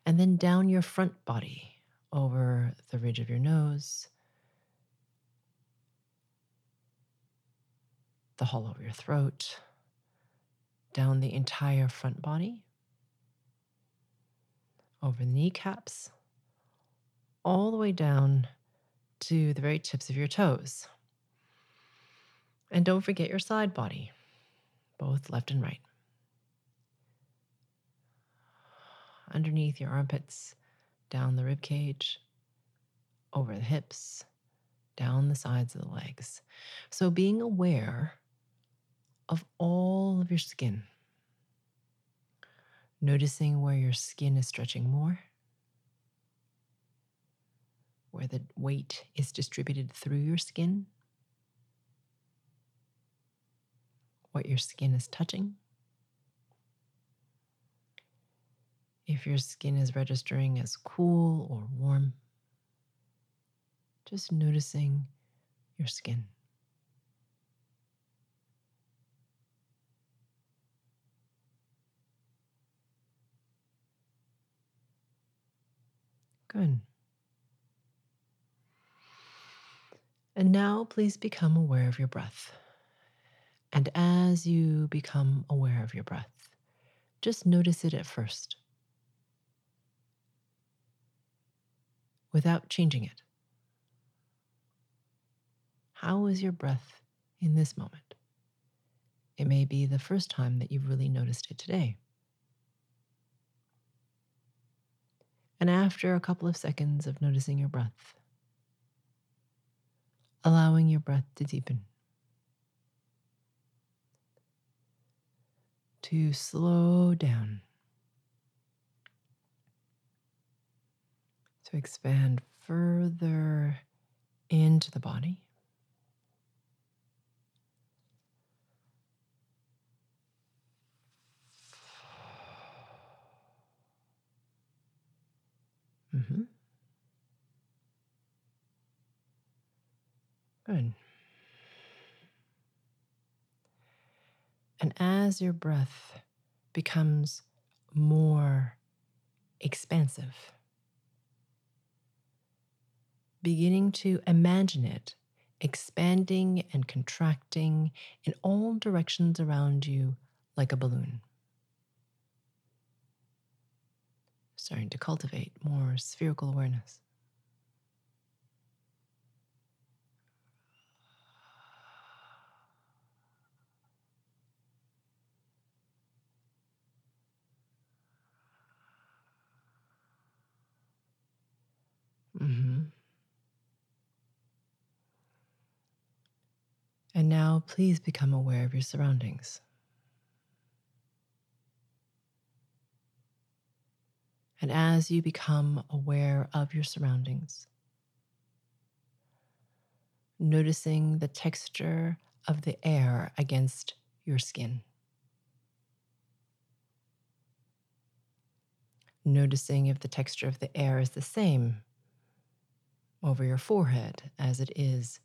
and then down your front body over the ridge of your nose, the hollow of your throat, down the entire front body, over the kneecaps, all the way down to the very tips of your toes. And don't forget your side body, both left and right. Underneath your armpits, down the rib cage, over the hips, down the sides of the legs. So being aware of all of your skin. Noticing where your skin is stretching more, where the weight is distributed through your skin, what your skin is touching. If your skin is registering as cool or warm, just noticing your skin. Good. And now please become aware of your breath. And as you become aware of your breath, just notice it at first without changing it. How is your breath in this moment? It may be the first time that you've really noticed it today. And after a couple of seconds of noticing your breath, allowing your breath to deepen. to slow down, to expand further into the body. Mm-hmm. Good. And as your breath becomes more expansive, beginning to imagine it expanding and contracting in all directions around you like a balloon. Starting to cultivate more spherical awareness. Mm-hmm. And now please become aware of your surroundings. And as you become aware of your surroundings, noticing the texture of the air against your skin. Noticing if the texture of the air is the same over your forehead as it is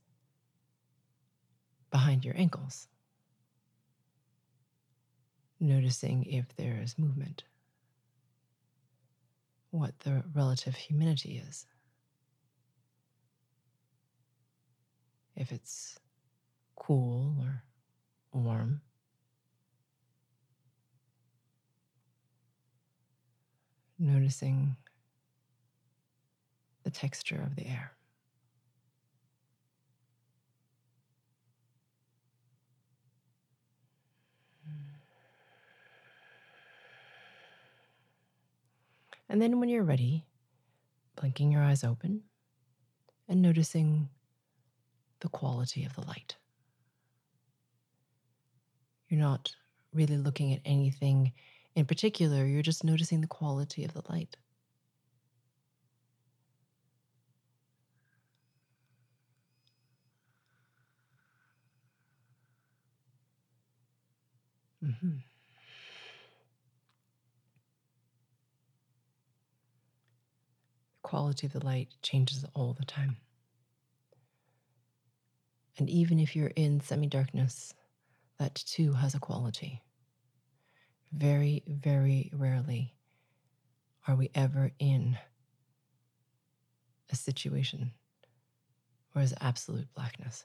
behind your ankles. Noticing if there is movement, what the relative humidity is. If it's cool or warm. Noticing the texture of the air. And then when you're ready, blinking your eyes open and noticing the quality of the light. You're not really looking at anything in particular, you're just noticing the quality of the light. Mm-hmm. Quality of the light changes all the time. And even if you're in semi darkness, that too has a quality. Very, very rarely are we ever in a situation where there's absolute blackness.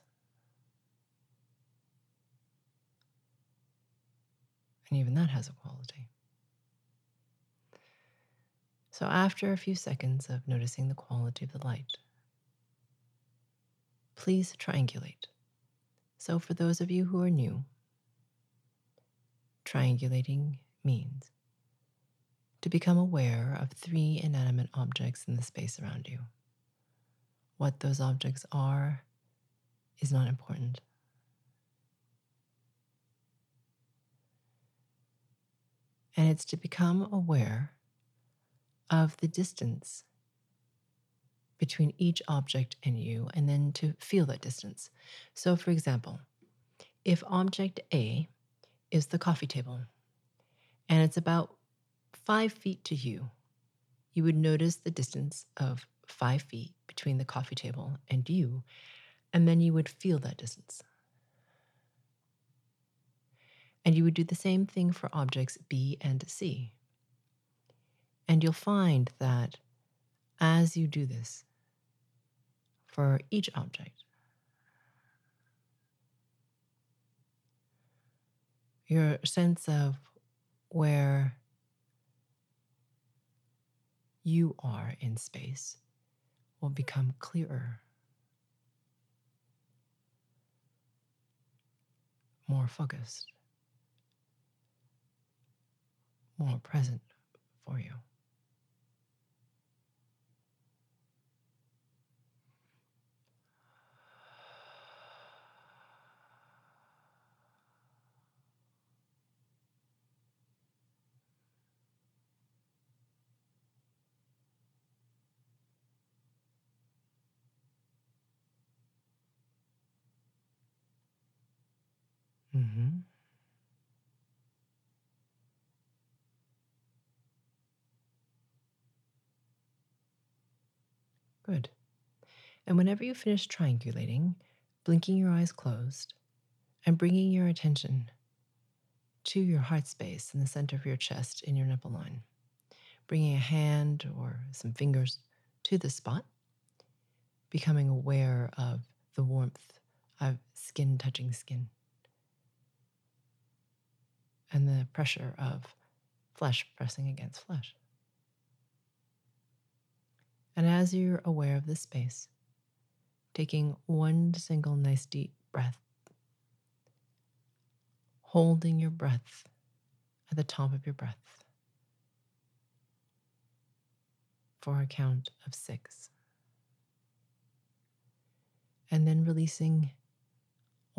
And even that has a quality. So, after a few seconds of noticing the quality of the light, please triangulate. So, for those of you who are new, triangulating means to become aware of three inanimate objects in the space around you. What those objects are is not important. And it's to become aware of the distance between each object and you, and then to feel that distance. So, for example, if object A is the coffee table and it's about five feet to you, you would notice the distance of five feet between the coffee table and you, and then you would feel that distance. And you would do the same thing for objects B and C. And you'll find that as you do this for each object, your sense of where you are in space will become clearer, more focused. more present for you. Mm-hmm. Good. And whenever you finish triangulating, blinking your eyes closed and bringing your attention to your heart space in the center of your chest in your nipple line, bringing a hand or some fingers to the spot, becoming aware of the warmth of skin touching skin and the pressure of flesh pressing against flesh. And as you're aware of this space, taking one single nice deep breath, holding your breath at the top of your breath for a count of six. And then releasing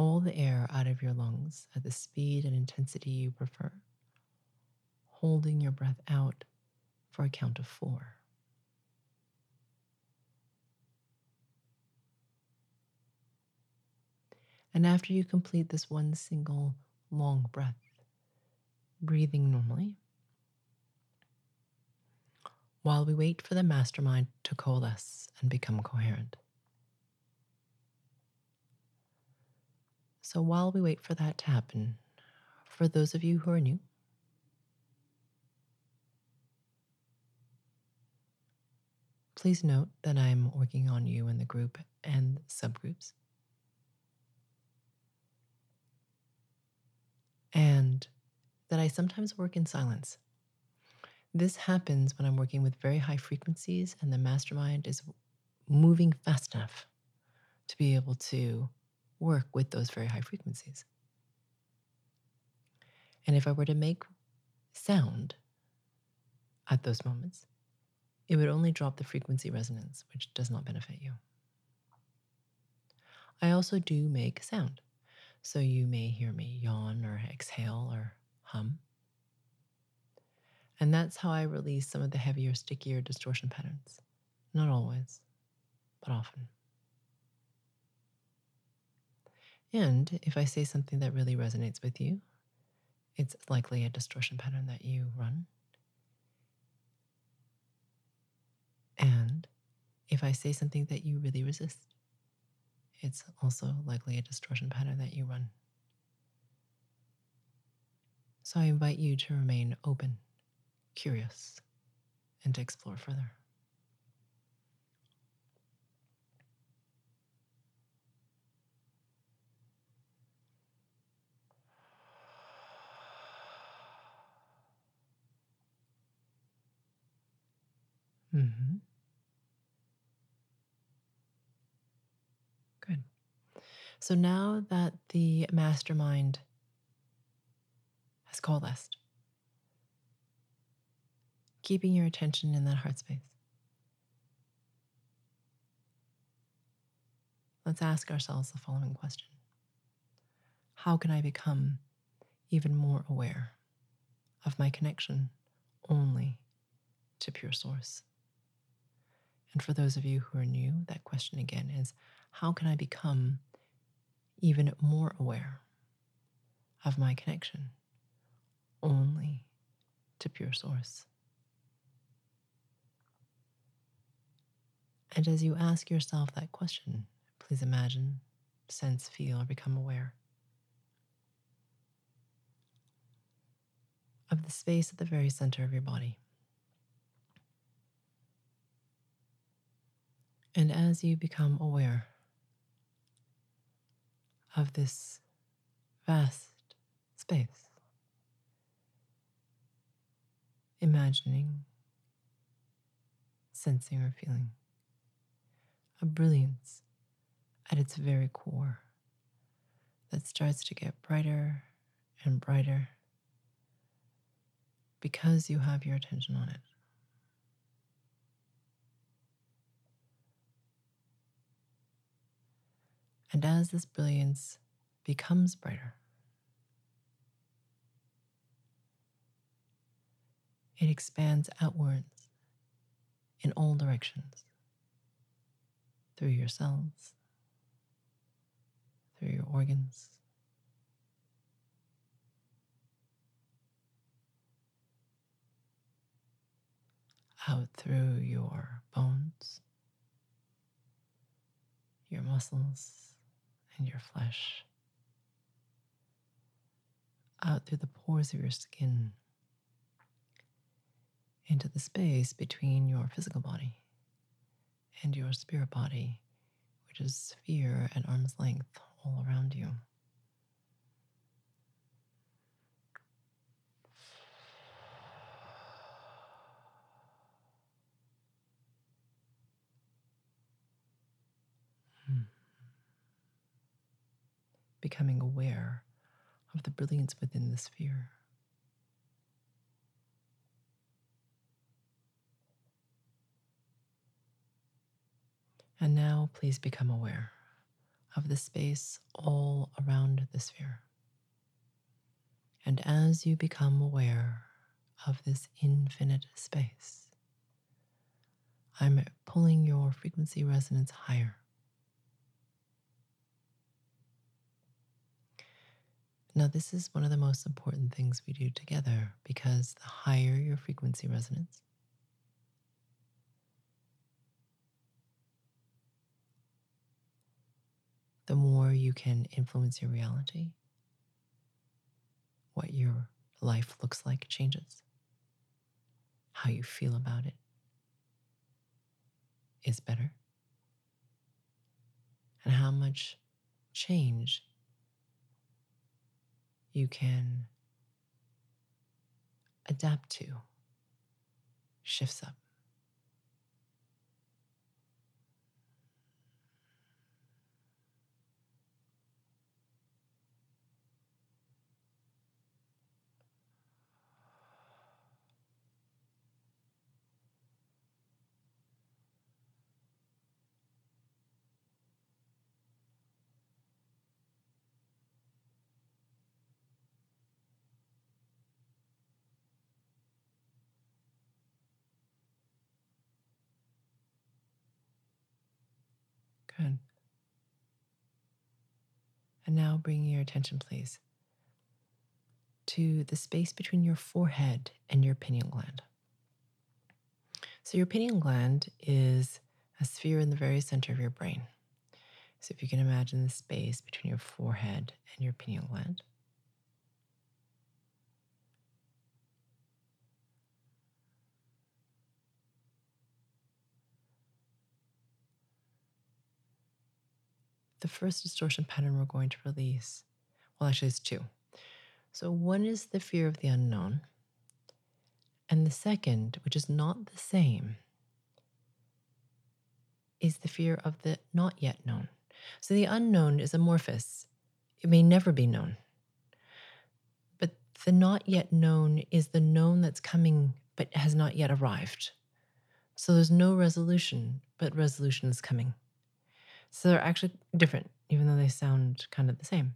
all the air out of your lungs at the speed and intensity you prefer, holding your breath out for a count of four. And after you complete this one single long breath, breathing normally, while we wait for the mastermind to coalesce and become coherent. So while we wait for that to happen, for those of you who are new, please note that I'm working on you in the group and subgroups. And that I sometimes work in silence. This happens when I'm working with very high frequencies and the mastermind is moving fast enough to be able to work with those very high frequencies. And if I were to make sound at those moments, it would only drop the frequency resonance, which does not benefit you. I also do make sound. So you may hear me yawn or exhale or hum. And that's how I release some of the heavier, stickier distortion patterns. Not always, but often. And if I say something that really resonates with you, it's likely a distortion pattern that you run. And if I say something that you really resist, it's also likely a distortion pattern that you run. So I invite you to remain open, curious, and to explore further. Mm-hmm. Good. So now that the mastermind has coalesced, keeping your attention in that heart space, let's ask ourselves the following question How can I become even more aware of my connection only to pure source? And for those of you who are new, that question again is how can I become even more aware of my connection only to pure source? And as you ask yourself that question, please imagine, sense, feel, or become aware of the space at the very center of your body. And as you become aware of this vast space, imagining, sensing, or feeling a brilliance at its very core that starts to get brighter and brighter because you have your attention on it. And as this brilliance becomes brighter, it expands outwards in all directions through your cells, through your organs. Out through your bones, your muscles, and your flesh, out through the pores of your skin, into the space between your physical body and your spirit body, which is sphere at arm's length all around you. Becoming aware of the brilliance within the sphere. And now, please become aware of the space all around the sphere. And as you become aware of this infinite space, I'm pulling your frequency resonance higher. Now, this is one of the most important things we do together because the higher your frequency resonance, the more you can influence your reality. What your life looks like changes. How you feel about it is better. And how much change you can adapt to shifts up. Good. And now bring your attention, please, to the space between your forehead and your pineal gland. So, your pineal gland is a sphere in the very center of your brain. So, if you can imagine the space between your forehead and your pineal gland. The first distortion pattern we're going to release, well, actually, it's two. So, one is the fear of the unknown, and the second, which is not the same, is the fear of the not yet known. So, the unknown is amorphous, it may never be known. But the not yet known is the known that's coming but has not yet arrived. So, there's no resolution, but resolution is coming. So they're actually different, even though they sound kind of the same.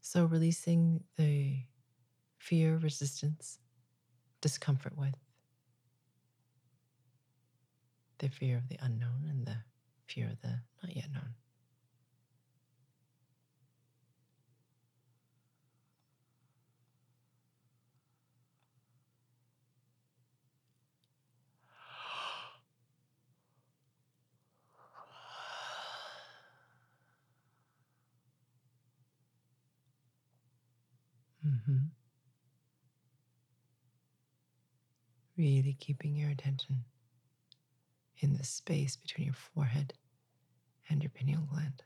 So releasing the fear, resistance, discomfort with the fear of the unknown and the fear of the not yet known. Mm-hmm. Really keeping your attention in the space between your forehead and your pineal gland.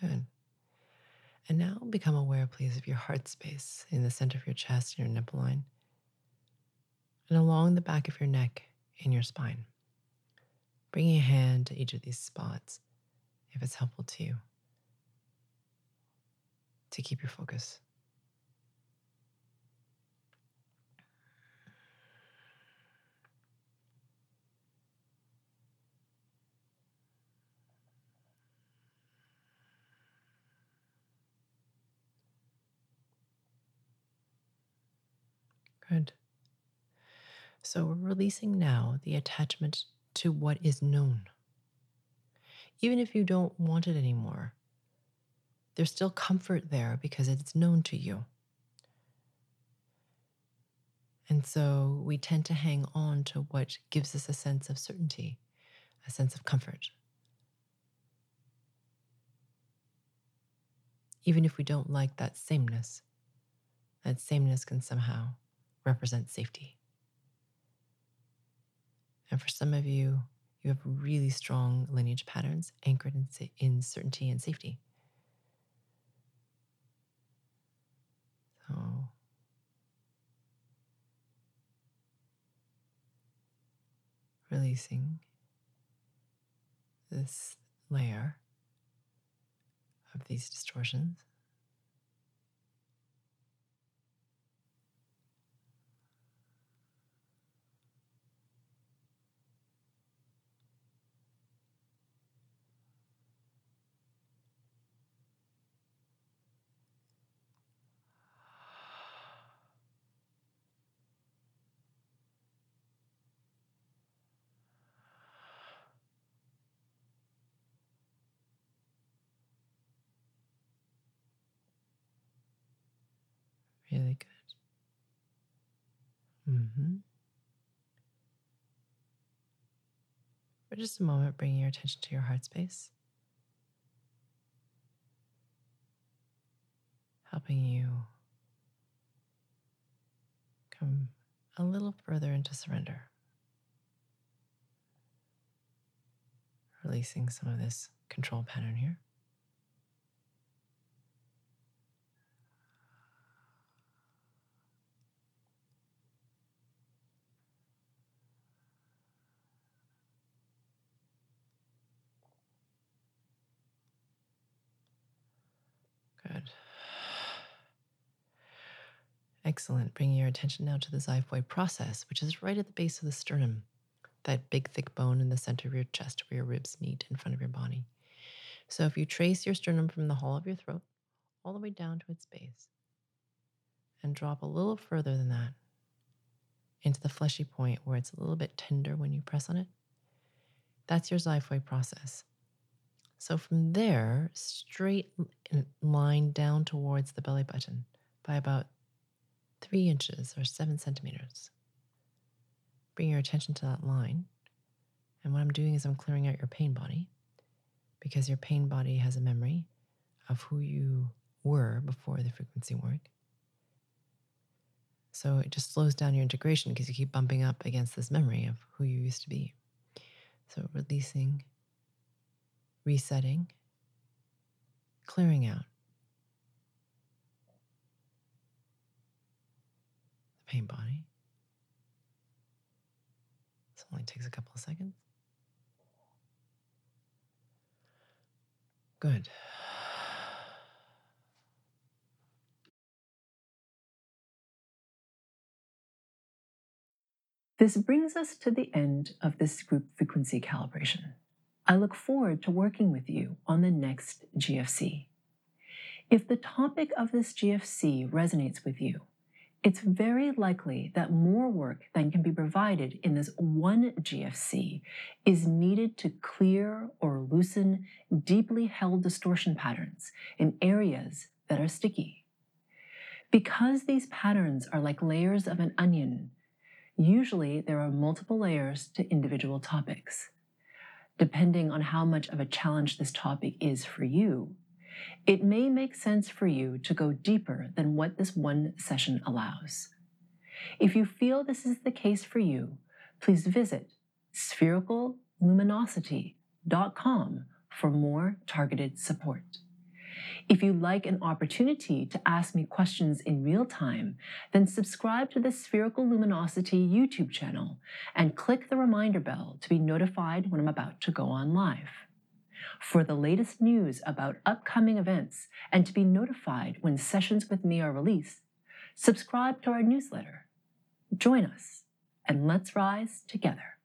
Good. And now become aware, please, of your heart space in the center of your chest and your nipple line, and along the back of your neck in your spine. Bringing a hand to each of these spots if it's helpful to you to keep your focus. Good. So we're releasing now the attachment to what is known. Even if you don't want it anymore, there's still comfort there because it's known to you. And so we tend to hang on to what gives us a sense of certainty, a sense of comfort. Even if we don't like that sameness, that sameness can somehow represent safety. And for some of you, you have really strong lineage patterns anchored in, in certainty and safety. So, releasing this layer of these distortions. Really good. Mm-hmm. For just a moment, bringing your attention to your heart space, helping you come a little further into surrender, releasing some of this control pattern here. Good. Excellent. Bringing your attention now to the xiphoid process, which is right at the base of the sternum, that big, thick bone in the center of your chest where your ribs meet in front of your body. So if you trace your sternum from the hole of your throat all the way down to its base and drop a little further than that into the fleshy point where it's a little bit tender when you press on it, that's your xiphoid process. So from there, straight line down towards the belly button by about three inches or seven centimeters. Bring your attention to that line. And what I'm doing is I'm clearing out your pain body because your pain body has a memory of who you were before the frequency work. So it just slows down your integration because you keep bumping up against this memory of who you used to be. So releasing resetting, clearing out pain body. This only takes a couple of seconds. Good. This brings us to the end of this group frequency calibration. I look forward to working with you on the next GFC. If the topic of this GFC resonates with you, it's very likely that more work than can be provided in this one GFC is needed to clear or loosen deeply held distortion patterns in areas that are sticky. Because these patterns are like layers of an onion, usually there are multiple layers to individual topics depending on how much of a challenge this topic is for you, it may make sense for you to go deeper than what this one session allows. If you feel this is the case for you, please visit sphericalluminosity.com for more targeted support. If you'd like an opportunity to ask me questions in real time, then subscribe to the Spherical Luminosity YouTube channel and click the reminder bell to be notified when I'm about to go on live. For the latest news about upcoming events and to be notified when sessions with me are released, subscribe to our newsletter. Join us and let's rise together.